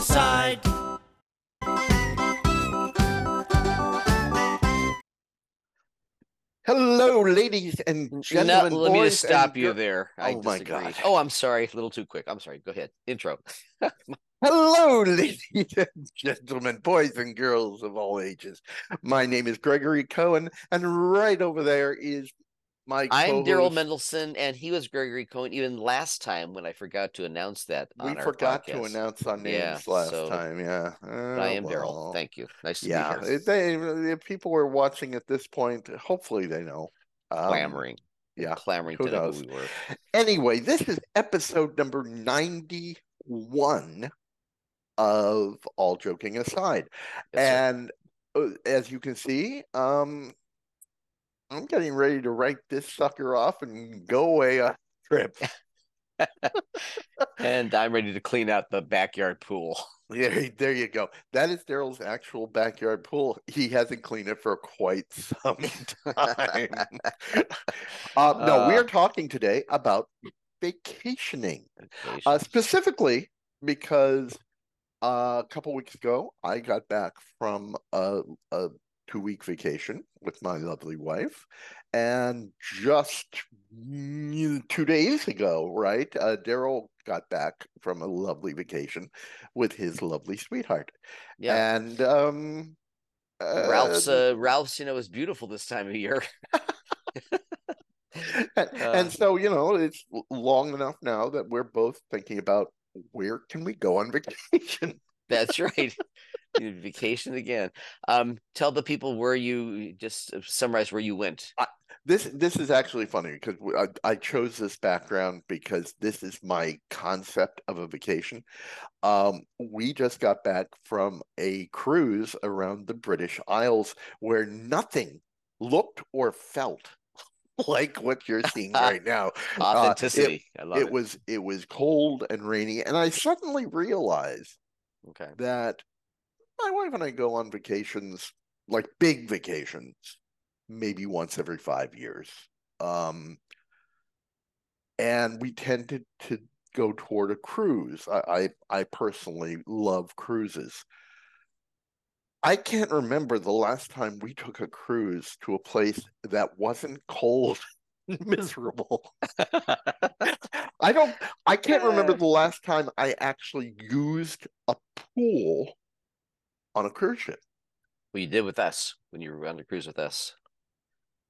aside. Hello, ladies and No, gentlemen. let me just stop you gir- there. I Oh my disagree. God. Oh, I'm sorry. A little too quick. I'm sorry. Go ahead. Intro. Hello, ladies and gentlemen, boys and girls of all ages. My name is Gregory Cohen, and right over there is my I'm Daryl. Mendelson, and he was Gregory Cohen even last time when I forgot to announce that. We forgot to announce our names Yeah, last so- time. Yeah, But I am Daryl. Thank you. Nice to Yeah, be here. if they, if people were watching at this point, hopefully they know. Um, Clamoring. yeah, Clamoring who to know knows? who we were. Anyway, this is episode number 91 of All Joking Aside. Yes, and uh, as you can see, um, I'm getting ready to write this sucker off and go away on a trip. and I'm ready to clean out the backyard pool. Yeah, there you go. That is Daryl's actual backyard pool. He hasn't cleaned it for quite some time. uh, no, we Uh. are talking today about vacationing. Uh, specifically because uh, a couple weeks ago I got back from a, a two week vacation with my lovely wife, and just two days ago, right, uh, Daryl got back from a lovely vacation with his lovely sweetheart, yeah. and um, Ralph's uh, uh, Ralph's, you know, is beautiful this time of year. and, Uh, and so you know it's long enough now that we're both thinking about where can we go on vacation That's right. You Vacation again. Um, tell the people where you just uh, summarize where you went. This this is actually funny because I, I chose this background because this is my concept of a vacation. Um, we just got back from a cruise around the British Isles where nothing looked or felt like what you're seeing right now. Uh, it- Authenticity. I love it. it was it was cold and rainy, and I suddenly realized okay. that my wife and I go on vacations, like big vacations, maybe once every five years. Um, and we tended to go toward a cruise. I, I, I personally love cruises. I can't remember the last time we took a cruise to a place that wasn't cold and miserable. I don't I can't remember the last time I actually used a pool on a cruise ship. Well, you did with us when you were on the cruise with us.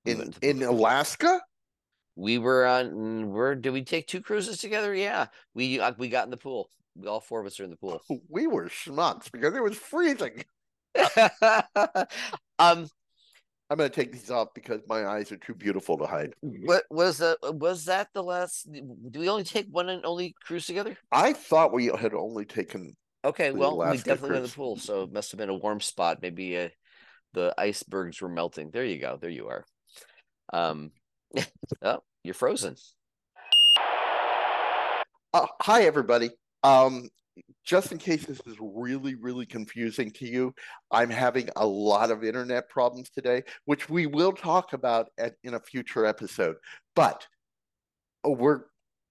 We In to in Alaska? we were on. Where did we take two cruises together? Yeah, we uh, we got in the pool. We, all four of us are in the pool. We were schmucks because it was freezing. um, I'm gonna take these off because my eyes are too beautiful to hide. what was the was that the last? Do we only take one and only cruise together? I thought we had only taken Okay, well, we definitely went in the pool, so it must have been a warm spot. Maybe uh, the icebergs were melting. There you go. There you are. Um, oh, you're frozen. Uh, hi, everybody. Um, just in case this is really, really confusing to you, I'm having a lot of internet problems today, which we will talk about at, in a future episode. But uh, we're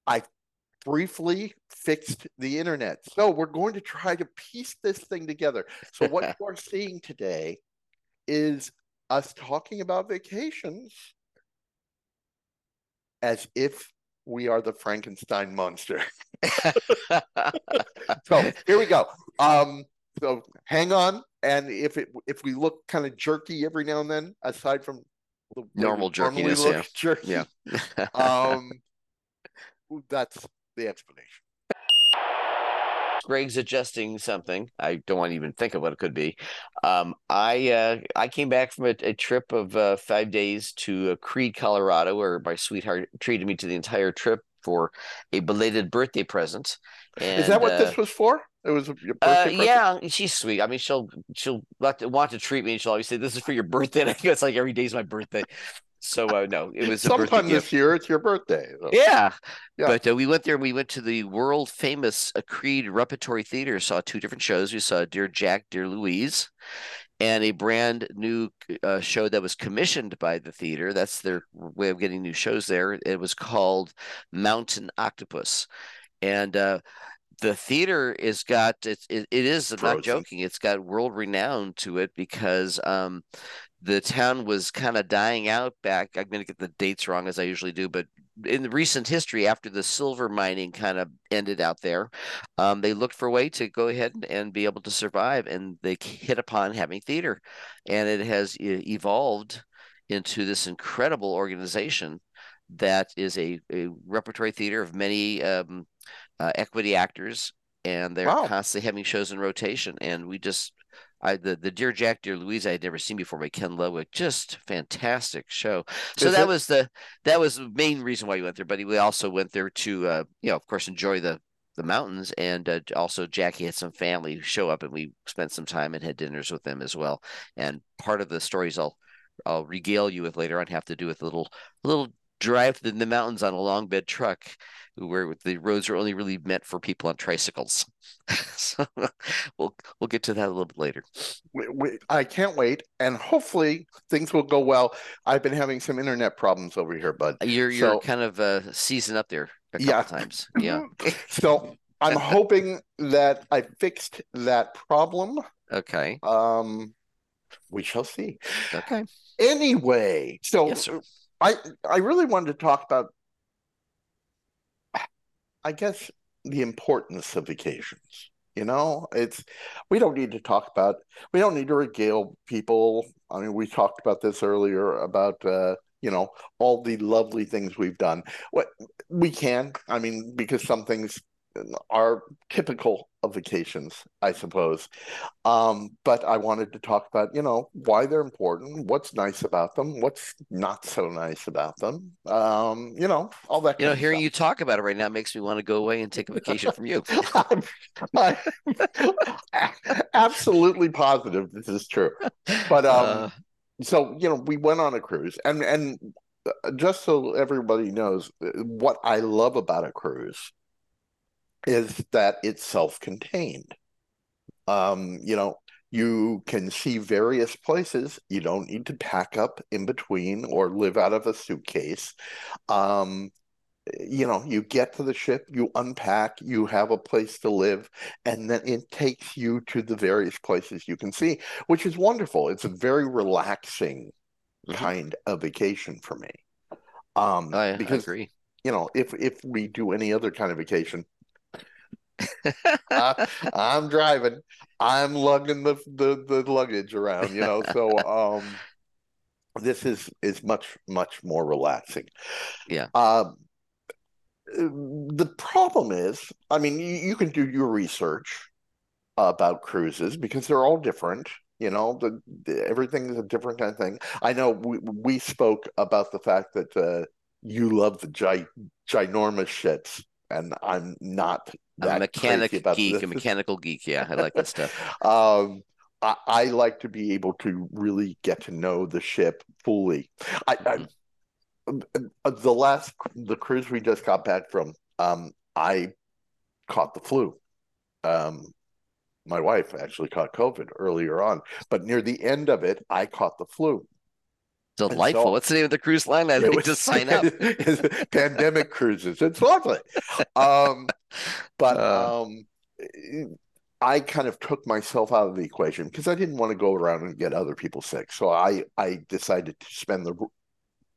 I briefly fixed the internet, so we're going to try to piece this thing together. So what you are seeing today is us talking about vacations as if we are the Frankenstein monster. So here we go. Um, so hang on, and if it if we look kind of jerky every now and then, aside from the Normal jerkiness, yeah. jerky, Yeah. um, that's the explanation. Greg's adjusting something. I don't want to even think of what it could be. Um, I uh, I came back from a, a trip of uh, five days to uh, Creede, Colorado, where my sweetheart treated me to the entire trip for a belated birthday present. And, Is that what uh, this was for? It was your Uh, yeah, she's sweet. I mean, she'll she'll want to, want to treat me, and she'll always say, "This is for your birthday." And I it's like every day's my birthday. So uh, no, it was a birthday Sometime gift. this year, it's your birthday. so- Yeah. Yeah. But uh, we went there. and We went to the world famous uh, Creede Repertory Theater. Saw two different shows. We saw Dear Jack, Dear Louise, and a brand new uh, show that was commissioned by the theater. That's their way of getting new shows there. It was called Mountain Octopus, and uh, the theater is got it's it, it is Frozen. not joking. It's got world renown to it because um, the town was kind of dying out back. I'm going to get the dates wrong as I usually do, but in the recent history, after the silver mining kind of ended out there, um, they looked for a way to go ahead and, and, be able to survive, and they hit upon having theater, and it has evolved into this incredible organization that is a, a repertory theater of many um, uh, equity actors, and they're wow. constantly having shows in rotation. And we just, I the the Dear Jack, Dear Louise, I had never seen before by Ken Ludwig, just fantastic show. So is that it? was the that was the main reason why we went there. But we also went there to, uh, you know, of course, enjoy the the mountains and uh, also Jackie had some family show up and we spent some time and had dinners with them as well. And part of the stories I'll I'll regale you with later on have to do with a little little drive in the mountains on a long bed truck where the roads are only really meant for people on tricycles. so we'll we'll get to that a little bit later. We, we, I can't wait, and hopefully things will go well. I've been having some internet problems over here, bud. You're you're so, kind of uh, season up there a couple yeah. times. Yeah. so I'm hoping that I fixed that problem. Okay. Um, we shall see. Okay. Anyway, so yes, I I really wanted to talk about I guess the importance of vacations. You know, it's we don't need to talk about we don't need to regale people. I mean, we talked about this earlier about uh, you know all the lovely things we've done. What we can, I mean, because some things are typical of vacations, I suppose. Um, but I wanted to talk about, you know, why they're important, what's nice about them, what's not so nice about them. Um, you know, all that. You know, hearing you talk about it right now makes me want to go away and take a vacation from you. I'm, I'm absolutely positive this is true. But um, uh, so you know, we went on a cruise, and and uh, just so everybody knows, uh, what I love about a cruise is that it's self-contained. Um, you know, you can see various places. You don't need to pack up in between or live out of a suitcase. Um, you know, you get to the ship, you unpack, you have a place to live, and then it takes you to the various places you can see, which is wonderful. It's a very relaxing mm-hmm. kind of vacation for me. Um, I, because, I agree. You know, if if we do any other kind of vacation, I, am driving. I'm lugging the, the the luggage around, you know. So um, this is is much much more relaxing. Yeah. Um, the problem is, I mean, you, you can do your research about cruises because they're all different. You know, the, the, everything is a different kind of thing. I know we we spoke about the fact that uh, you love the gi- ginormous ships, and I'm not a mechanic geek, this. a mechanical geek. Yeah, I like that stuff. um, I, I, like to be able to really get to know the ship fully. I, I, uh, the last the cruise we just got back from, um, I caught the flu. Um, my wife actually caught COVID earlier on, but near the end of it, I caught the flu. Delightful. So, What's the name of the cruise line? I think to sign up. pandemic cruises. It's lovely. Um, but uh, um, I kind of took myself out of the equation because I didn't want to go around and get other people sick. So I I decided to spend the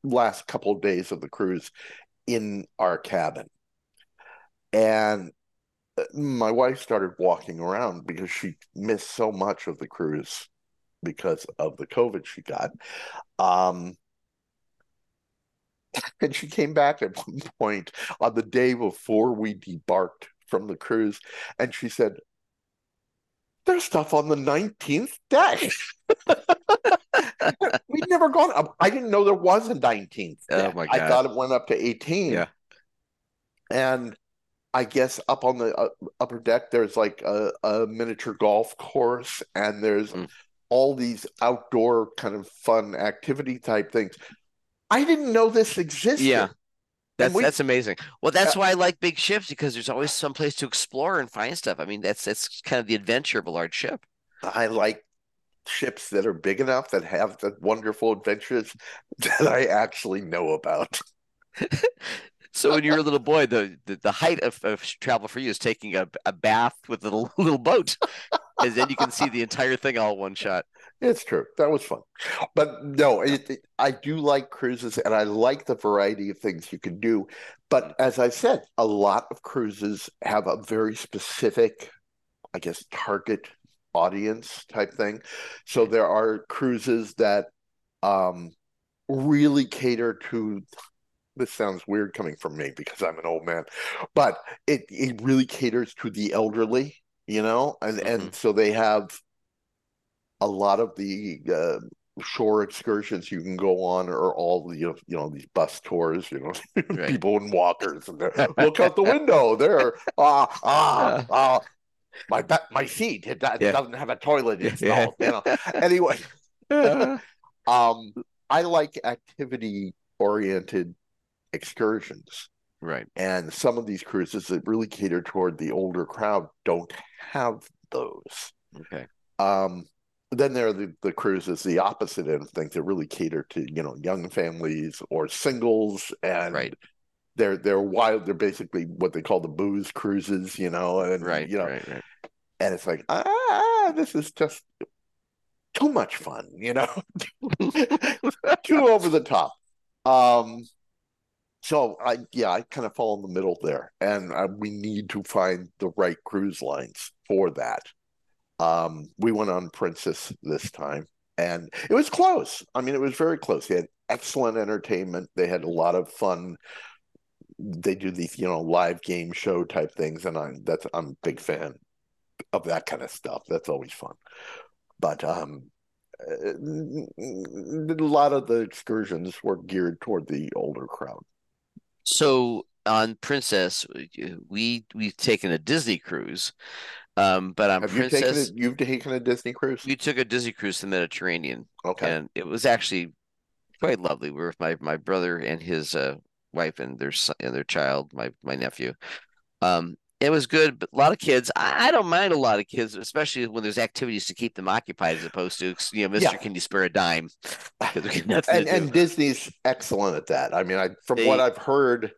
last couple of days of the cruise in our cabin. And uh, my wife started walking around because she missed so much of the cruise because of the COVID she got. Um, and she came back at one point on the day before we debarked from the cruise, and she said, "There's stuff on the 19th day." We'd never gone up. I didn't know there was a 19th. Oh my god! I thought it went up to 18. Yeah, and I guess up on the uh, upper deck, there's like a, a, miniature golf course, and there's mm all these outdoor kind of fun activity type things. I didn't know this existed. Yeah. That's we, that's amazing. Well, that's uh, why I like big ships because there's always some place to explore and find stuff. I mean, that's that's kind of the adventure of a large ship. I like ships that are big enough that have the wonderful adventures that I actually know about. So when you were a little boy, the the, the height of, of travel for you is taking a, a bath with a little, little boat, and then you can see the entire thing all one shot. It's true. That was fun. But no, it, it, I do like cruises and I like the variety of things you can do. But as I said, a lot of cruises have a very specific, I guess, target audience type thing. So there are cruises that um, really cater to this sounds weird coming from me because I'm an old man, but it, it really caters to the elderly, you know, and, mm-hmm. and so they have a lot of the uh, shore excursions you can go on are all the you know these bus tours you know right. people in walkers and look out the window there ah ah ah my my seat it, it yeah. doesn't have a toilet installed yeah. you know anyway um i like activity oriented excursions right and some of these cruises that really cater toward the older crowd don't have those okay um then there are the, the cruises, the opposite end of things that really cater to, you know, young families or singles and right. they're they're wild, they're basically what they call the booze cruises, you know, and right, you know right, right. and it's like, ah, this is just too much fun, you know, too over the top. Um, so I, yeah, I kind of fall in the middle there, and uh, we need to find the right cruise lines for that. Um, we went on Princess this time, and it was close. I mean, it was very close. They had excellent entertainment. They had a lot of fun. They do these, you know, live game show type things, and I'm that's I'm a big fan of that kind of stuff. That's always fun. But um, a lot of the excursions were geared toward the older crowd. So on Princess, we we've taken a Disney cruise, um, but on Have Princess, you taken you've taken a Disney cruise? we took a Disney cruise to the Mediterranean, Okay. and it was actually quite lovely. We were with my my brother and his uh, wife and their son, and their child, my my nephew. Um, it was good, but a lot of kids. I, I don't mind a lot of kids, especially when there's activities to keep them occupied, as opposed to you know, Mister, Yeah. can you spare a dime? Because we got nothing and and Disney's excellent at that. I mean, I from They- what I've heard,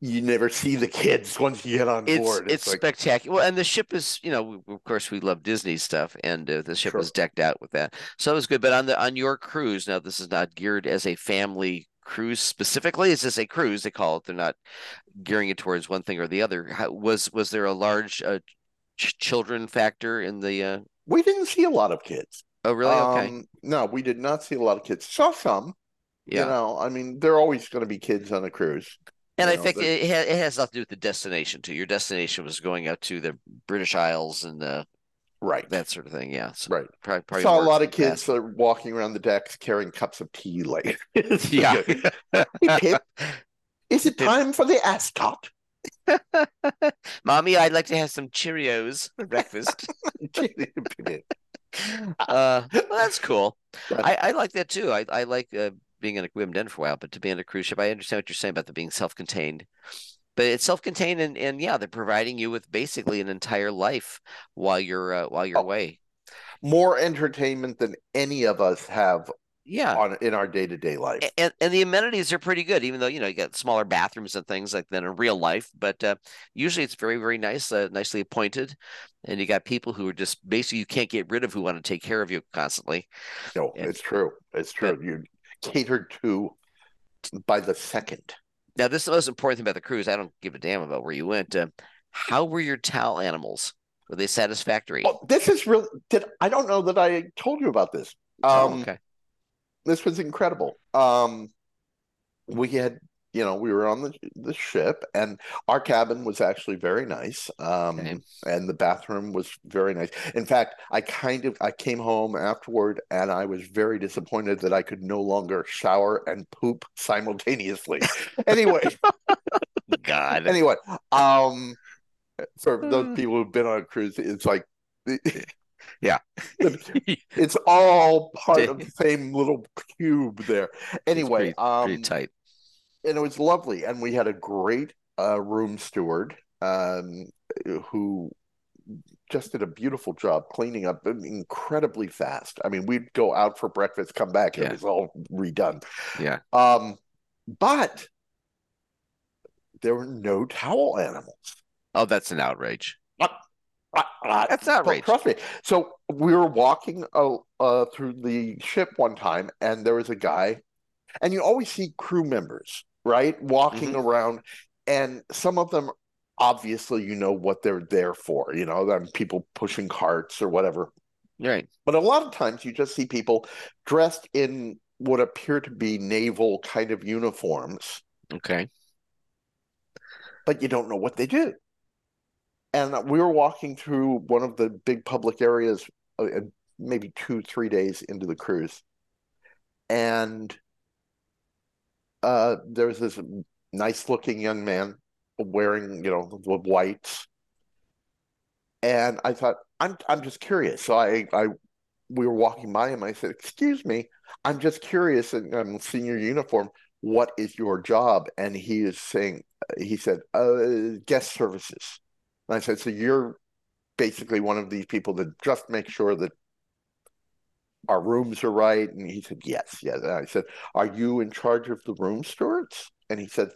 you never see the kids once you get on it's board. it's, like, spectacular. Well, and the ship is, you know, we- of course we love Disney stuff, and uh, the ship Sure. was decked out with that, so it was good. But on the on your cruise, now this is not geared as a family cruise specifically. Is this a cruise they call it. They're not gearing it towards one thing or the other. How, was was there a large uh, ch- children factor in the? Uh... we didn't see a lot of kids. Oh, really? Okay. Um, no, we did not see a lot of kids. Saw some. yeah. You know, I mean, there are always going to be kids on a cruise. And you I know, think it, ha- it has nothing to do with the destination too. Your destination was going out to the British Isles and uh, Right. that sort of thing. Yeah. So Right. probably, probably Saw a lot of kids that walking around the decks carrying cups of tea like Yeah. Hey, Pip, is it time for the ascot? Mommy, I'd like to have some Cheerios for breakfast. uh, well, that's cool. I, I like that too. I, I like uh, being in a, done it for a while, but to be on a cruise ship, I understand what you're saying about the being self-contained. But it's self-contained, and, and yeah, they're providing you with basically an entire life while you're uh, while you're Oh. away. More entertainment than any of us have Yeah, on in our day to day life. And and the amenities are pretty good, even though you know you got smaller bathrooms and things like that in real life. But uh, usually it's very very nice, uh, nicely appointed, and you got people who are just basically you can't get rid of who want to take care of you constantly. No, and- it's true. It's true. You catered to by the second. Now, this is the most important thing about the cruise. I don't give a damn about where you went. Uh, how were your towel animals? Were they satisfactory? Oh, this is really. Did I don't know that I told you about this. Oh, Um, okay. this was incredible. Um, we had, you know, we were on the the ship, and our cabin was actually very nice. Um, Okay. and the bathroom was very nice. In fact, I kind of I came home afterward, and I was very disappointed that I could no longer shower and poop simultaneously. anyway, God. anyway, um, for Uh. those people who've been on a cruise, it's like. Yeah. it's all part of the same little cube there. Anyway, pretty, um, pretty tight. And it was lovely, and we had a great uh, room steward um, who just did a beautiful job cleaning up incredibly fast. I mean, we'd go out for breakfast, come back, and Yeah. it was all redone. Yeah. Um, but there were no towel animals. Oh, that's an outrage. Uh, uh, That's outrage. Trust me. So we were walking uh, uh, through the ship one time, and there was a guy, and you always see crew members, right, walking Mhm. around, and some of them, obviously, you know what they're there for. You know, them people pushing carts or whatever. Right. But a lot of times, you just see people dressed in what appear to be naval kind of uniforms, Okay. but you don't know what they do. And we were walking through one of the big public areas, uh, uh, maybe two, three days into the cruise. And uh, there was this nice looking young man wearing, you know, the whites. And I thought, I'm I'm just curious. So I, I we were walking by him. I said, Excuse me, I'm just curious, and I'm seeing your uniform. What is your job? And he is saying, he said, uh, guest services. And I said, so you're basically one of these people that just make sure that our rooms are right. And he said, yes, yes. And I said, are you in charge of the room stewards? And he said,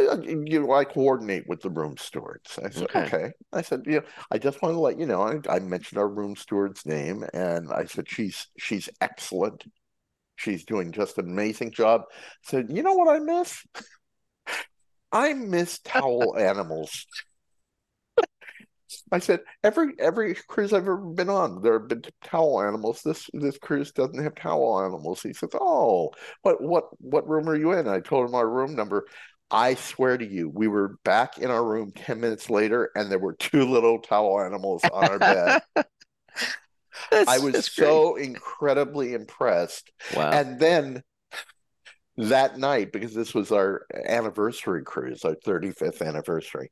"Uh, you know, I coordinate with the room stewards. I said, Okay. okay. I said, you yeah, I just want to let you know. I, I mentioned our room steward's name, and I said she's she's excellent. She's doing just an amazing job. I said, you know what I miss? I miss towel animals. I said every every cruise I've ever been on, there have been towel animals. This this cruise doesn't have towel animals. He says, "Oh, what what what room are you in?" I told him our room number. I swear to you, we were back in our room ten minutes later, and there were two little towel animals on our bed. I was so incredibly impressed. wow. And then that night, because this was our anniversary cruise, our 35th anniversary,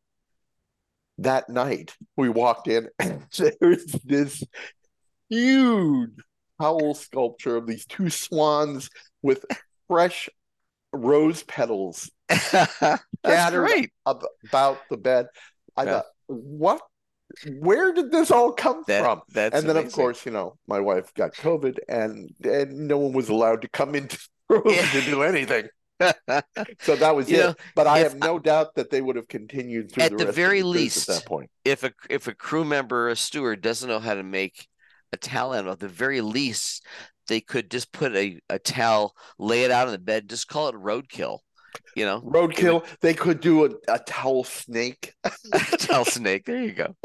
that night we walked in and there's this huge owl sculpture of these two swans with fresh rose petals scattered ab- about the bed. I Yeah. thought, what? Where did this all come That, from? that's and then, of course, you know, my wife got COVID, and and no one was allowed to come into the room Yeah. to do anything. So that was You it. know, but I have no doubt that they would have continued through At the the very least, at that point. if a if a crew member or a steward doesn't know how to make a towel animal, at the very least, they could just put a, a towel, lay it out on the bed, just call it roadkill. You know, Roadkill. They could do a, a towel snake. towel snake. There you go.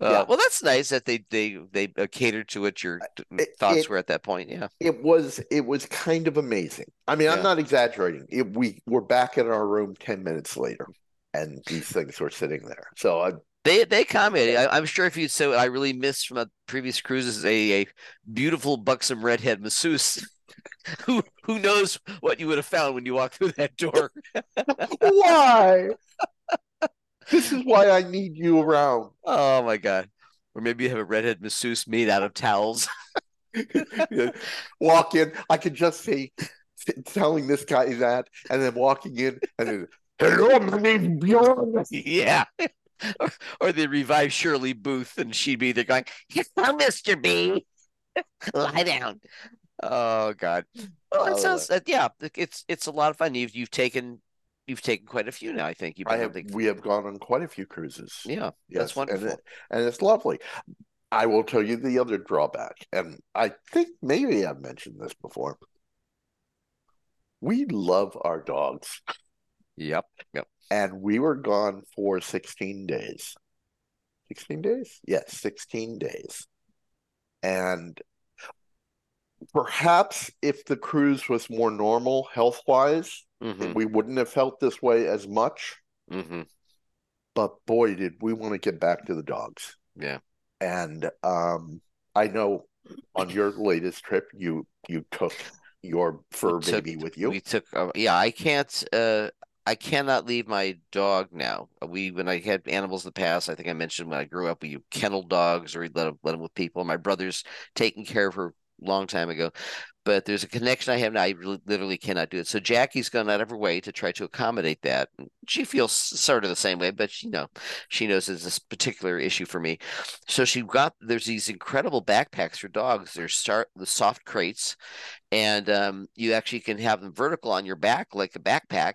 Uh, Yeah. Well, that's nice that they they they uh, catered to what your It- thoughts it- were at that point. Yeah. It was it was kind of amazing. I mean, Yeah. I'm not exaggerating. It, we were back in our room ten minutes later, and these things were sitting there. So I, They they commented. I, I'm sure if you'd say I really missed from a previous cruises a, a beautiful buxom redhead masseuse. Who who knows what you would have found when you walked through that door? why? this is why I need you around. Oh my god! Or maybe you have a redhead masseuse made out of towels. Walk in, I could just see telling this guy that, and then walking in, and then, hello, my name's Bjorn. yeah. Or, or they revive Shirley Booth, and she'd be there going, "Hello, Mister B, lie down." Oh God. Well, it Oh, sounds uh, yeah. It's it's a lot of fun. You've you've taken you've taken quite a few now. I think you've I have. think- We have gone on quite a few cruises. yeah. Yes, That's wonderful. and, it- and it's lovely. I will tell you the other drawback, and I think maybe I've mentioned this before. We love our dogs, Yep. Yep. and we were gone for 16 days. 16 days? Yes, 16 days. And perhaps if the cruise was more normal health-wise, hmm we wouldn't have felt this way as much. hmm But boy, did we want to get back to the dogs. Yeah. And um, I know on your latest trip, you you took your fur took- baby with you. We took, uh, yeah, I can't, uh, I cannot leave my dog now. We, when I had animals in the past, I think I mentioned when I grew up, we kenneled dogs or we let them, let them with people. My brother's taking care of her long time ago, but there's a connection I have now. I literally cannot do it. So Jackie's gone out of her way to try to accommodate that. She feels sort of the same way, but she know she knows it's this particular issue for me. So she got there's these incredible backpacks for dogs. There's start the soft crates, and um, you actually can have them vertical on your back like a backpack.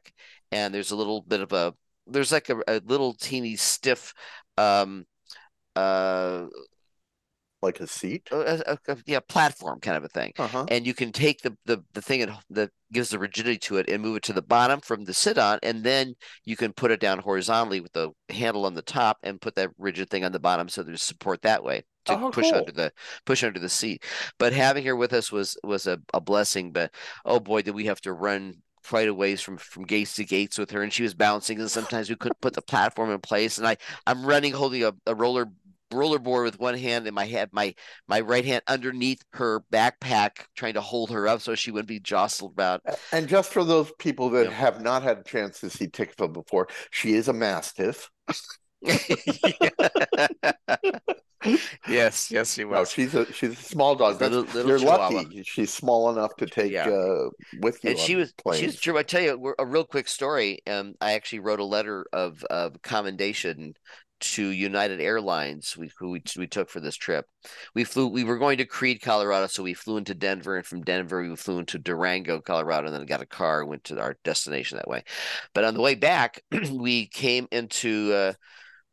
And there's a little bit of a there's like a, a little teeny stiff um uh like a seat. a, a, a- yeah platform kind of a thing Uh-huh. and you can take the the, the thing that, gives the rigidity to it and move it to the bottom from the sit on and then you can put it down horizontally with the handle on the top and put that rigid thing on the bottom so there's support that way to Oh, push cool. under the push under the seat but having her with us was was a, a blessing but oh boy did we have to run quite a ways from from gates to gates with her and she was bouncing and sometimes we couldn't put the platform in place and i i'm running holding a, a roller rollerboard with one hand and my head my my right hand underneath her backpack trying to hold her up so she wouldn't be jostled about And just for those people that Yeah. have not had a chance to see Tikva before, she is a mastiff. yes yes she was No, she's a she's a small dog. That's- Little- little you're chihuahua. lucky. She's small enough to take Yeah. uh, with you. and she was planes. she's true i tell you a real quick story um i actually wrote a letter of of commendation to united airlines we, who we, we took for this trip. We flew we were going to creede colorado so we flew into denver and from denver we flew into durango colorado and then got a car and went to our destination that way. But on the way back we came into uh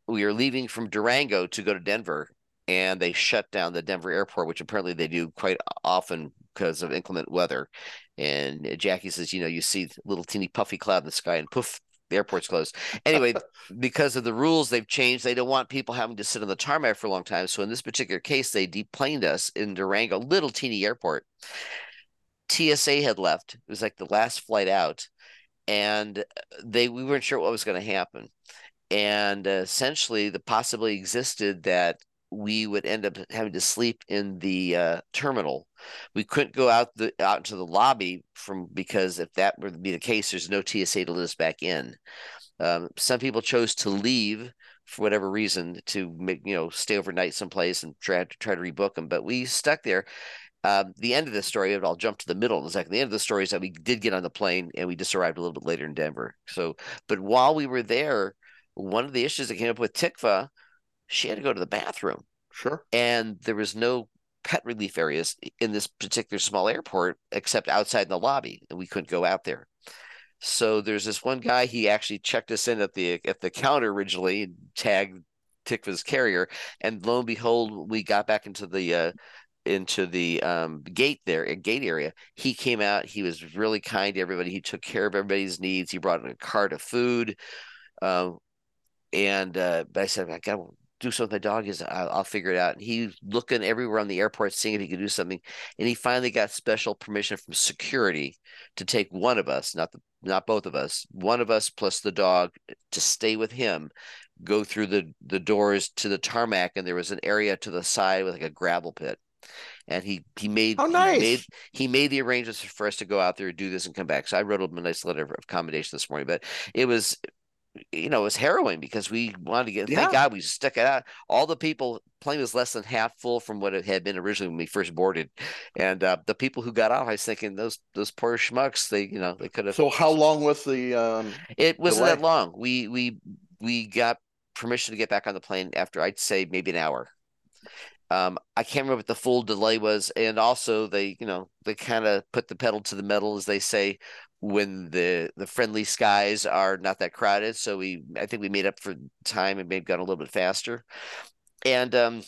we were leaving from durango to go to denver and they shut down the denver airport which apparently they do quite often because of inclement weather. And Jackie says, you know, you see little teeny puffy cloud in the sky and poof, the airport's closed. Anyway, because of the rules they've changed, they don't want people having to sit on the tarmac for a long time. So in this particular case, they deplaned us in Durango, little teeny airport. TSA had left. It was like the last flight out. And they we weren't sure what was going to happen. And uh, essentially the possibility existed that we would end up having to sleep in the uh, terminal we couldn't go out the out into the lobby from because if that were to be the case, there's no TSA to let us back in. Um, some people chose to leave for whatever reason to make you know stay overnight someplace and try to try to rebook them, but we stuck there. Um, the end of the story, I'll jump to the middle of the second. The end of the story is that we did get on the plane and we just arrived a little bit later in Denver. So, but while we were there, one of the issues that came up with Tikva, she had to go to the bathroom sure. and there was no pet relief areas in this particular small airport except outside in the lobby and we couldn't go out there so there's this one guy he actually checked us in at the at the counter originally and tagged tikva's carrier and lo and behold we got back into the uh into the um, gate there, a gate area. He came out. He was really kind to everybody. He took care of everybody's needs. He brought in a cart of food, um, and uh, but I said, I got do something with my dog. Is I'll, I'll figure it out. And he's looking everywhere on the airport, seeing if he could do something. And he finally got special permission from security to take one of us, not the not both of us, one of us plus the dog, to stay with him. Go through the the doors to the tarmac, and there was an area to the side with like a gravel pit. And he he made Oh, he nice. made he made the arrangements for us to go out there, do this, and come back. So I wrote him a nice letter of accommodation this morning. But it was, you know, it was harrowing because we wanted to get. Yeah. Thank God we stuck it out. All the people plane was less than half full from what it had been originally when we first boarded, and uh, the people who got off, I was thinking those those poor schmucks. They you know they could have. So how long was the um It wasn't that long. We we we got permission to get back on the plane after I'd say maybe an hour. Um, I can't remember what the full delay was, and also they, you know, they kind of put the pedal to the metal, as they say, when the the friendly skies are not that crowded. So we, I think we made up for time and maybe got a little bit faster. And um,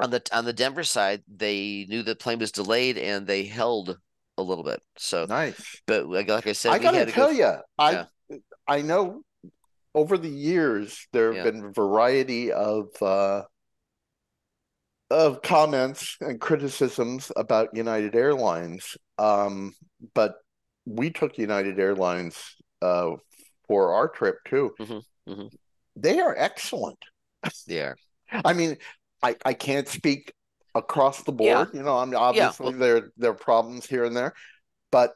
on the on the Denver side, they knew the plane was delayed and they held a little bit. So, nice? but like, I said, I gotta to tell go. you, I I know over the years there have Yeah. been a variety of uh of comments and criticisms about United Airlines. Um, but we took United Airlines uh for our trip too. Mhm, mhm. They are excellent. Yeah. I mean, I I can't speak across the Yeah. board. You know, I'm obviously well- there there are problems here and there, but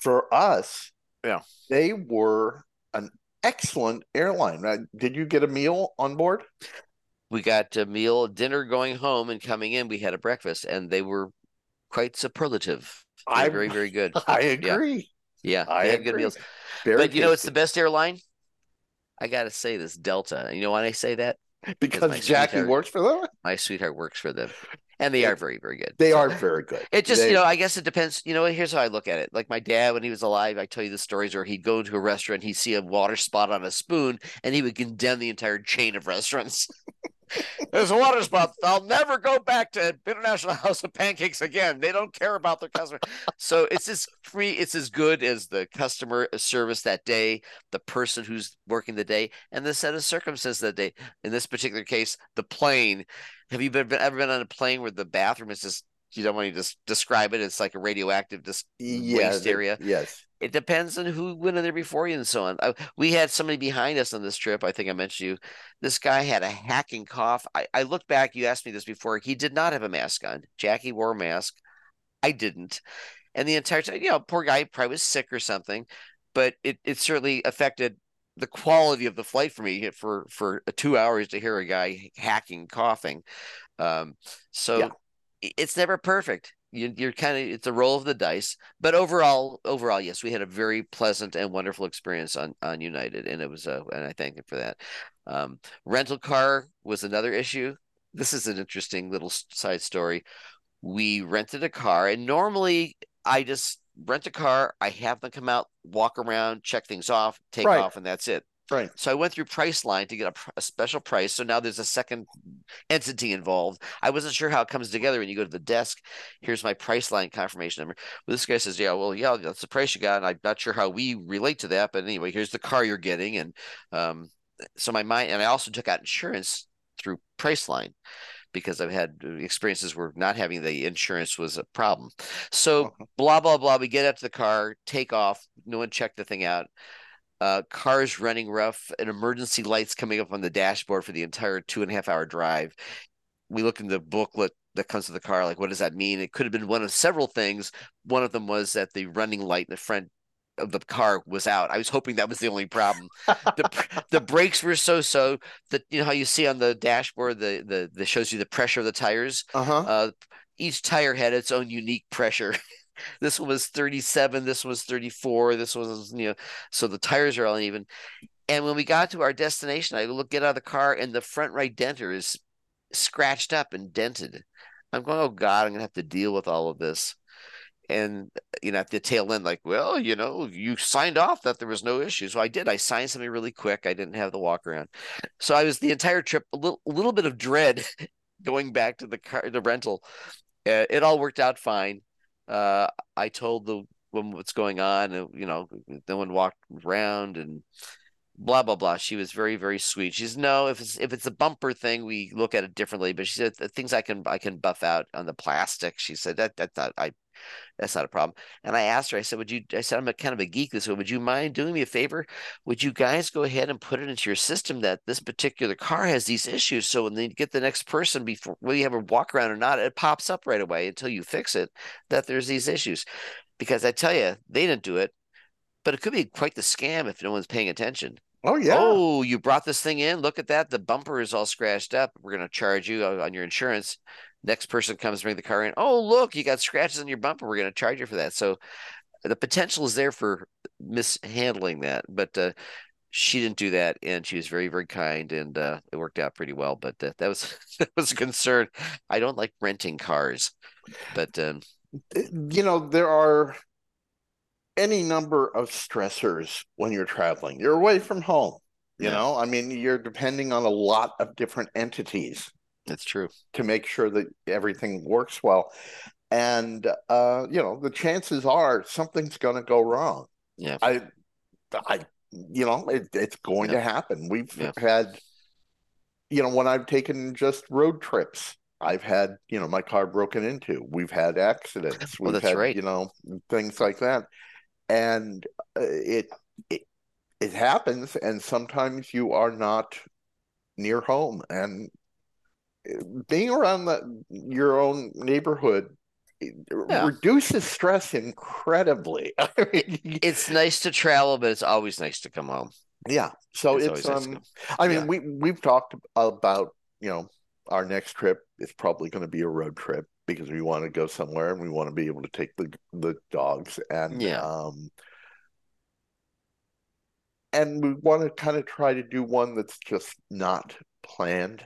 for us, Yeah. they were an excellent airline. Did you get a meal on board? We got a meal, dinner going home, and coming in, we had a breakfast, and they were quite superlative. I- very, very good. I agree. Yeah, I they good agree. meals. Very But you know, it's the best airline. I gotta say this Delta. You know why I say that? because my Jackie works for them. My sweetheart works for them, and they are very very good. They are very good. It just They- you know I guess it depends. You know here's how I look at it. Like my dad when he was alive, I tell you the stories where he'd go to a restaurant, he'd see a water spot on a spoon, and he would condemn the entire chain of restaurants. There's a water spot. I'll never go back to International House of Pancakes again. They don't care about their customer. So it's as free, it's as good as the customer service that day, the person who's working the day, and the set of circumstances that day. In this particular case, the plane. Have you been, ever been on a plane where the bathroom is just you don't want to just describe it? It's like a radioactive dis- yeah, waste area. Yes. It depends on who went in there before you and so on. I, we had somebody behind us on this trip. I think I mentioned you. This guy had a hacking cough. I, I look back. You asked me this before. He did not have a mask on. Jackie wore a mask. I didn't. And the entire time, you know, poor guy probably was sick or something, but it, it certainly affected the quality of the flight for me for for two hours to hear a guy hacking, coughing. Um, so Yeah. it's never perfect. You, you're kind of it's a roll of the dice, but overall, overall, yes, we had a very pleasant and wonderful experience on on United, and it was a and I thank him for that. Um, rental car was another issue. This is an interesting little side story. We rented a car, and normally I just rent a car. I have them come out, walk around, check things off, take Right. off, and that's it. Right. So I went through Priceline to get a, a special price. So now there's a second entity involved. I wasn't sure how it comes together when you go to the desk. Here's my Priceline confirmation number. Well, this guy says, "Yeah, well, yeah, that's the price you got." And I'm not sure how we relate to that, but anyway, here's the car you're getting, and um, so my mind, and I also took out insurance through Priceline because I've had experiences where not having the insurance was a problem. So Uh-huh. blah blah blah. We get out to the car, take off. No one checked the thing out. Uh, cars running rough, and emergency lights coming up on the dashboard for the entire two and a half hour drive. We looked in the booklet that comes with the car, like what does that mean? It could have been one of several things. One of them was that the running light in the front of the car was out. I was hoping that was the only problem. the the brakes were so so that you know how you see on the dashboard the the that shows you the pressure of the tires. Uh-huh. Uh, each tire had its own unique pressure. this one was 37, this one was 34, this was, you know, so the tires are all uneven. And when we got to our destination, I look get out of the car and the front right denter is scratched up and dented. I'm going, oh God, I'm gonna have to deal with all of this. And you know, at the tail end, like, well, you know, you signed off that there was no issue. So I did. I signed something really quick. I didn't have the walk around. So I was the entire trip a little a little bit of dread going back to the car the rental. Uh, it all worked out fine. Uh, I told the woman what's going on, and you know, no one walked around and blah blah blah. She was very very sweet. She's no, if it's if it's a bumper thing, we look at it differently. But she said the things I can I can buff out on the plastic. She said that that, not I that's not a problem. And I asked her, I said, would you I said I'm a kind of a geek this way. Would you mind doing me a favor? Would you guys go ahead and put it into your system that this particular car has these issues? So when they get the next person before whether you have a walk around or not, it pops up right away until you fix it that there's these issues. Because I tell you, they didn't do it, but it could be quite the scam if no one's paying attention. Oh yeah. Oh, you brought this thing in. Look at that. The bumper is all scratched up. We're going to charge you on on your insurance. Next person comes bring the car in. Oh, look, you got scratches on your bumper. We're going to charge you for that. So the potential is there for mishandling that, but uh, she didn't do that, and she was very, very kind, and uh, it worked out pretty well. But uh, that was that was a concern. I don't like renting cars, but um, you know, there are any number of stressors when you're traveling. You're away from home. You Yeah. know, I mean, you're depending on a lot of different entities it's true. to make sure that everything works well. And uh, you know, the chances are something's going to go wrong. Yeah. I, I, you know, it, it's going Yeah. to happen. We've Yeah. had, you know, when I've taken just road trips, I've had, you know, my car broken into. We've had accidents. Well, We've that's had, right. you know, things like that. And uh, it, it, it happens. And sometimes you are not near home. And being around the, your own neighborhood Yeah. reduces stress incredibly. I mean, It's nice to travel, but it's always nice to come home. yeah. So It's it's, always nice um, I mean, Yeah. we we've talked about, you know, our next trip is probably going to be a road trip because we want to go somewhere and we want to be able to take the the dogs and Yeah. um and we want to kind of try to do one that's just not planned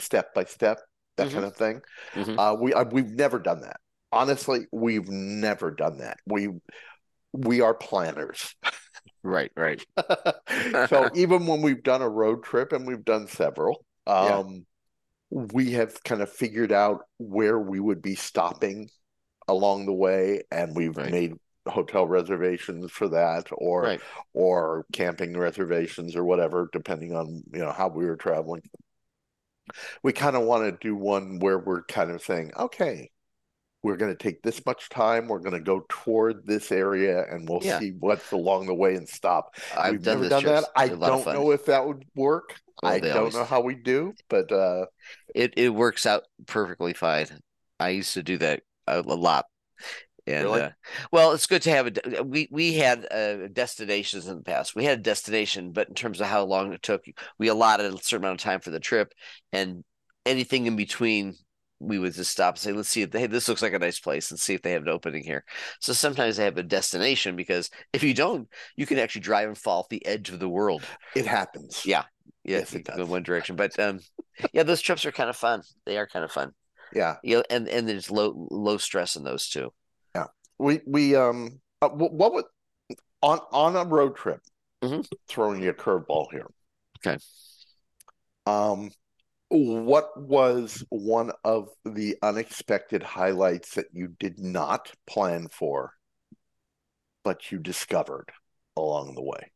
step by step that Mhm. kind of thing. Mhm. Uh, we uh, we've never done that. Honestly, we've never done that. We we are planners. Right, right. so even when we've done a road trip and we've done several, Yeah. um, we have kind of figured out where we would be stopping along the way, and we've Right. made hotel reservations for that, or Right. or camping reservations, or whatever, depending on you know how we were traveling. We kind of want to do one where we're kind of saying, okay, we're going to take this much time, we're going to go toward this area, and we'll Yeah. see what's along the way and stop. I've We've done never this done that. I They're a lot of don't know if that would work. Well, I don't know how we do, but uh, It it works out perfectly fine. I used to do that a, a lot. And Really? uh, well, it's good to have a we we had uh, destinations in the past. We had a destination, but in terms of how long it took, we allotted a certain amount of time for the trip, and anything in between, we would just stop and say, "Let's see if they, hey, this looks like a nice place, and see if they have an opening here." So sometimes they have a destination because if you don't, you can actually drive and fall off the edge of the world. it happens. Yeah. Yeah, Yes, it go one direction, but um, yeah, those trips are kind of fun. They are kind of fun. Yeah. You know, and and there's low low stress in those too. We we um uh, what would on on a road trip, Mhm. throwing you a curveball here. Okay. Um, what was one of the unexpected highlights that you did not plan for, but you discovered along the way?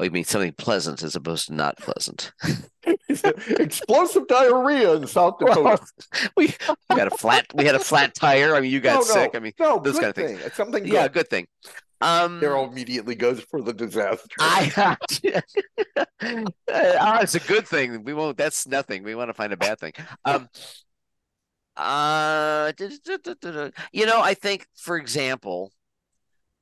Oh, you mean something pleasant as opposed to not pleasant? Explosive diarrhea in South Dakota. we, we had a flat we had a flat tire. I mean, you got No, sick. no, I mean, no, those good kind of things. thing. It's something yeah, good. good thing. Um, Daryl immediately goes for the disaster. I oh, it's a good thing. We won't. That's nothing. We want to find a bad thing. Um, uh, you know, I think, for example,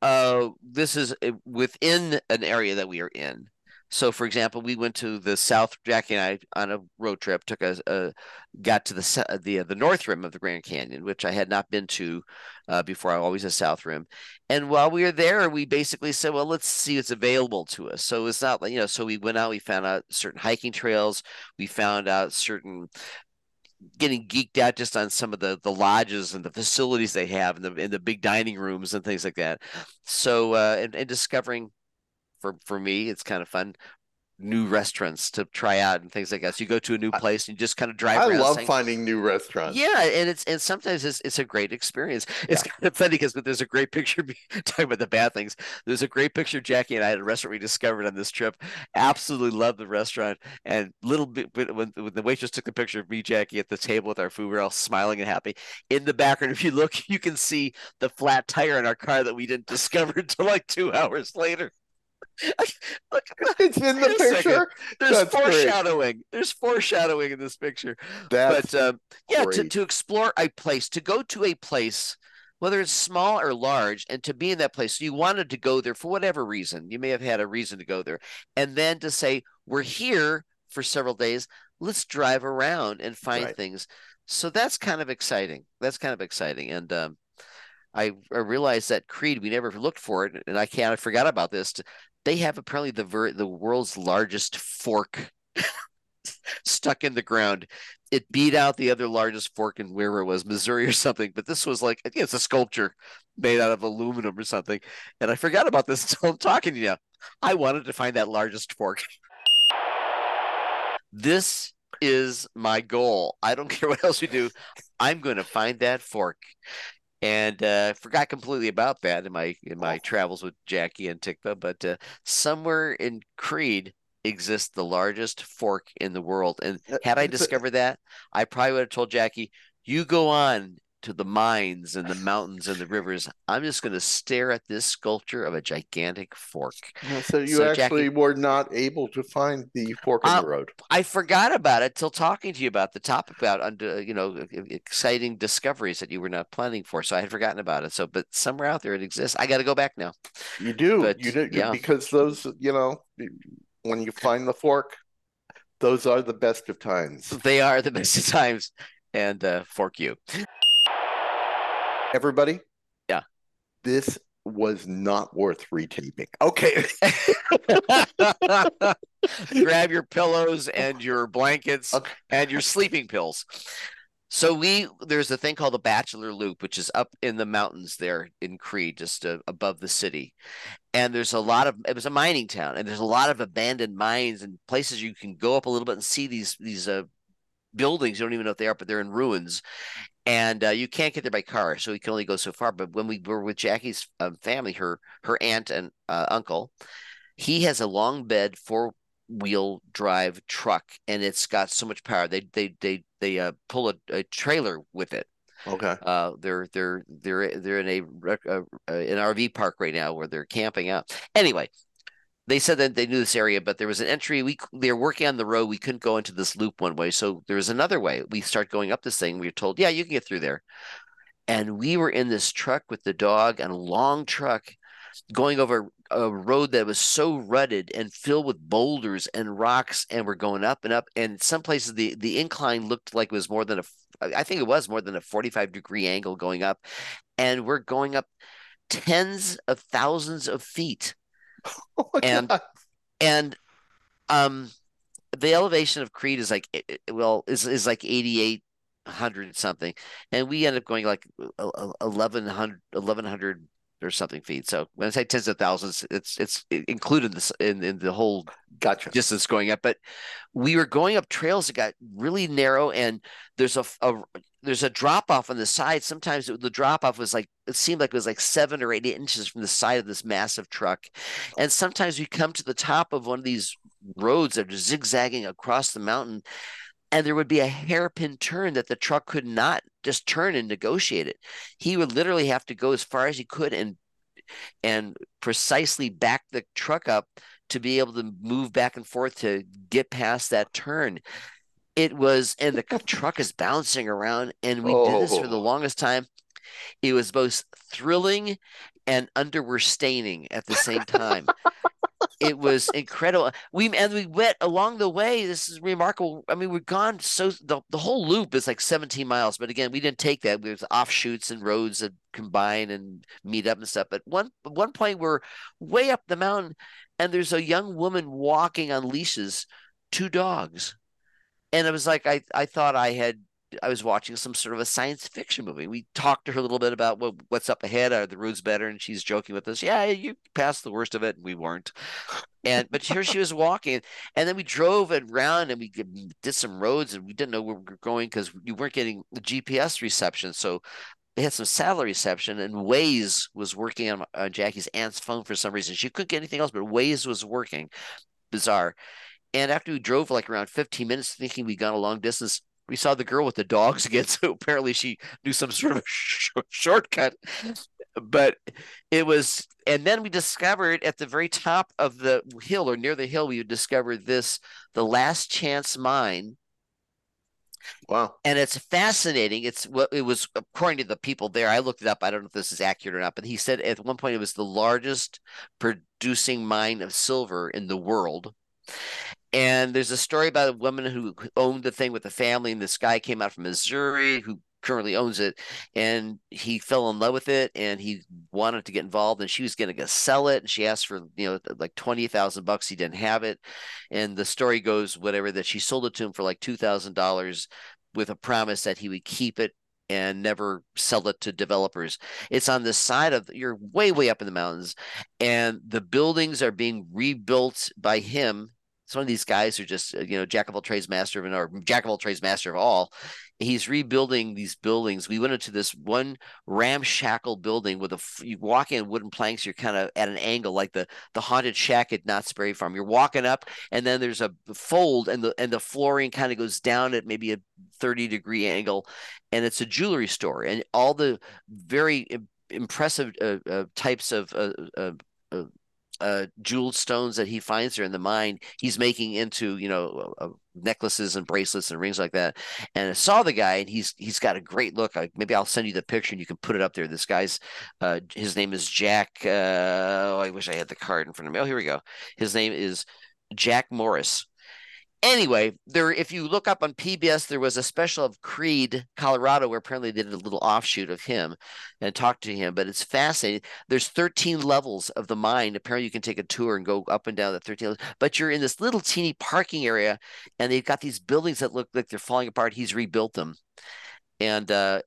uh, this is uh, within an area that we are in. So, for example, we went to the South. Jackie and I on a road trip took a, uh, got to the the uh, the North Rim of the Grand Canyon, which I had not been to uh, before. I always a South Rim, and while we were there, we basically said, "Well, let's see what's available to us." So it's not like you know. So we went out, we found out certain hiking trails, we found out certain getting geeked out just on some of the the lodges and the facilities they have and the in the big dining rooms and things like that. So uh, and, and discovering for for me, it's kind of fun. New restaurants to try out and things like that. So you go to a new place and you just kind of drive I around. love saying, finding new restaurants. yeah, and it's and sometimes it's it's a great experience. It's kind of funny because there's a great picture talking about the bad things. There's a great picture of Jackie and I at a restaurant we discovered on this trip. Absolutely love the restaurant. And little bit when, when the waitress took the picture of me, Jackie, at the table with our food, we are all smiling and happy. In the background, if you look, you can see the flat tire in our car that we didn't discover until like two hours later. Look, It's in the Wait a second. picture. there's That's great. foreshadowing. There's foreshadowing in this picture That's but um, yeah, to, great. to explore a place, to go to a place, whether it's small or large, and to be in that place. You wanted to go there for whatever reason. You may have had a reason to go there. And then to say, we're here for several days, let's drive around and find Right. things. So that's kind of exciting. That's kind of exciting. And um, I, I realized that Creede, we never looked for it, and I can't, I forgot about this. They have apparently the ver- the world's largest fork stuck in the ground. It beat out the other largest fork in wherever it was, Missouri or something. But this was like, I think it's a sculpture made out of aluminum or something. And I forgot about this until I'm talking to you. I wanted to find that largest fork. This is my goal. I don't care what else we do. I'm going to find that fork. And uh, forgot completely about that in my in my Oh. travels with Jackie and Tikva. But uh, somewhere in Creede exists the largest fork in the world. And Uh, had I discovered that, I probably would have told Jackie, "You go on to the mines and the mountains and the rivers. I'm just going to stare at this sculpture of a gigantic fork." Yeah, So you So, actually Jackie- were not able to find the fork in the road. I forgot about it till talking to you about the topic about under you know exciting discoveries that you were not planning for. So I had forgotten about it. So, but somewhere out there it exists. I got to go back now. You do, but, you do, yeah. because those, you know, when you find the fork, those are the best of times. They are the best of times, and uh, fork you. Everybody, Yeah. this was not worth retaping. Okay, Grab your pillows and your blankets Okay. and your sleeping pills. So we there's a thing called the Bachelor Loop, which is up in the mountains there in Creede, just uh, above the city. And there's a lot of it was a mining town, and there's a lot of abandoned mines and places you can go up a little bit and see these these uh, buildings. You don't even know if they are, but they're in ruins. And uh, you can't get there by car, so we can only go so far. But when we were with Jackie's um, family, her her aunt and uh, uncle, he has a long bed four wheel drive truck, and it's got so much power. They they they they uh, pull a, a trailer with it. Okay. Uh, they're they're they're they're in a, a, a, an RV park right now where they're camping out. Anyway, they said that they knew this area, but there was an entry. We they're working on the road. We couldn't go into this loop one way, so there was another way. We start going up this thing. We were told, yeah, you can get through there. And we were in this truck with the dog and a long truck going over a road that was so rutted and filled with boulders and rocks and we're going up and up and some places the the incline looked like it was more than a i think it was more than a 45 degree angle going up and we're going up tens of thousands of feet oh and God. and um the elevation of creede is like well is is like 88 hundred something and we end up going like 1100 1100 or something feet. So when I say tens of thousands, it's it's included this in, in the whole gotcha distance going up. But we were going up trails that got really narrow, and there's a, a there's a drop off on the side. Sometimes the drop off was like it seemed like it was like seven or eight inches from the side of this massive truck, and sometimes we come to the top of one of these roads that are zigzagging across the mountain and there would be a hairpin turn that the truck could not just turn and negotiate it. He would literally have to go as far as he could and and precisely back the truck up to be able to move back and forth to get past that turn. It was, and the truck is bouncing around, and we oh. did this for the oh. longest time. It was both thrilling and underwear staining at the same time it was incredible. We and we went along the way. This is remarkable. I mean, we've gone so the, the whole loop is like 17 miles, but again, we didn't take that. There's offshoots and roads that combine and meet up and stuff. But one one point we're way up the mountain, and there's a young woman walking on leashes, two dogs, and it was like I I thought I had I was watching some sort of a science fiction movie. We talked to her a little bit about what, what's up ahead. Are the roads better? And she's joking with us. Yeah, you passed the worst of it. And we weren't. And but here she was walking, and then we drove around and we did some roads, and we didn't know where we were going because we weren't getting the GPS reception. So they had some satellite reception, and Waze was working on, on Jackie's aunt's phone for some reason. She couldn't get anything else, but Waze was working. Bizarre. And after we drove like around 15 minutes, thinking we'd gone a long distance, we saw the girl with the dogs again. So apparently she knew some sort of sh- shortcut. But it was, and then we discovered at the very top of the hill or near the hill, we discovered this the last chance mine. Wow. And it's fascinating. It's what it was according to the people there. I looked it up. I don't know if this is accurate or not, but he said at one point it was the largest producing mine of silver in the world. And there's a story about a woman who owned the thing with the family, and this guy came out from Missouri who currently owns it, and he fell in love with it, and he wanted to get involved, and she was going to sell it, and she asked for you know like twenty thousand bucks. He didn't have it, and the story goes whatever that she sold it to him for like two thousand dollars with a promise that he would keep it and never sell it to developers. It's on the side of you're way way up in the mountains, and the buildings are being rebuilt by him some of these guys are just uh, you know jack of all trades master of or jack of all trades master of all. He's rebuilding these buildings. We went into this one ramshackle building with a you walk in wooden planks you're kind of at an angle like the the haunted shack at Knott's Berry Farm you're walking up and then there's a fold and the and the flooring kind of goes down at maybe a 30 degree angle and it's a jewelry store and all the very impressive uh, uh, types of uh, uh, uh uh, jeweled stones that he finds there in the mine, he's making into you know uh, necklaces and bracelets and rings like that. And I saw the guy, and he's he's got a great look. I, maybe I'll send you the picture, and you can put it up there. This guy's uh, his name is Jack. Uh, oh, I wish I had the card in front of me. Oh, here we go. His name is Jack Morris anyway, there if you look up on PBS, there was a special of Creede, Colorado, where apparently they did a little offshoot of him and talked to him. But it's fascinating. There's 13 levels of the mine. Apparently, you can take a tour and go up and down the 13. Levels. But you're in this little teeny parking area, and they've got these buildings that look like they're falling apart. He's rebuilt them. and uh,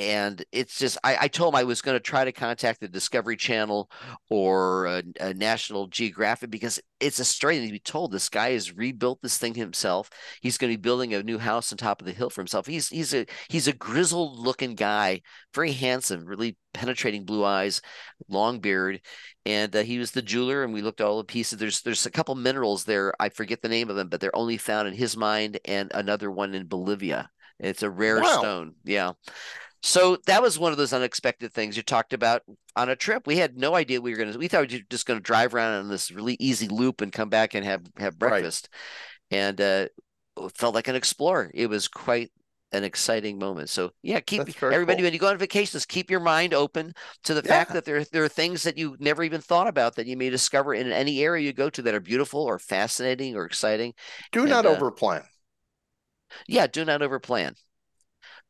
and it's just I, I told him I was going to try to contact the Discovery Channel or a, a National Geographic because it's a story to be told. This guy has rebuilt this thing himself. He's going to be building a new house on top of the hill for himself. He's he's a he's a grizzled looking guy, very handsome, really penetrating blue eyes, long beard, and uh, he was the jeweler. And we looked at all the pieces. There's there's a couple minerals there. I forget the name of them, but they're only found in his mind and another one in Bolivia. It's a rare wow. stone. Yeah. So that was one of those unexpected things you talked about on a trip. We had no idea we were going to. We thought we were just going to drive around on this really easy loop and come back and have have breakfast, right. and uh, felt like an explorer. It was quite an exciting moment. So yeah, keep everybody cool. when you go on vacations, keep your mind open to the yeah. fact that there there are things that you never even thought about that you may discover in any area you go to that are beautiful or fascinating or exciting. Do and, not uh, overplan. Yeah, do not overplan.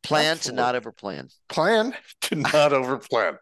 Plan Absolutely. to not overplan. Plan to not overplan.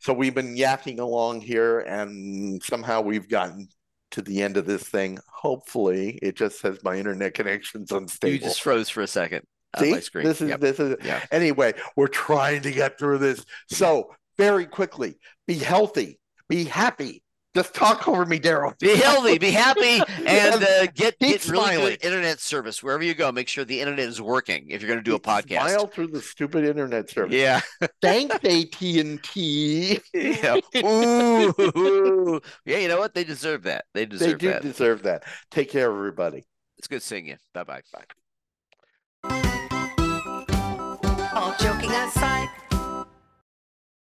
so we've been yakking along here, and somehow we've gotten to the end of this thing. Hopefully, it just says my internet connection's unstable. You just froze for a second. See, this is yep. this is yeah. anyway. We're trying to get through this. So very quickly, be healthy, be happy, just talk over me, Daryl. Be healthy, be happy, and uh, get get really good internet service wherever you go. Make sure the internet is working if you're going to do a podcast. Smile through the stupid internet service. Yeah. Thanks, AT and T. Yeah. Ooh. yeah. You know what? They deserve that. They deserve. That. They do that. deserve that. Take care, everybody. It's good seeing you. Bye bye. Bye. All joking aside.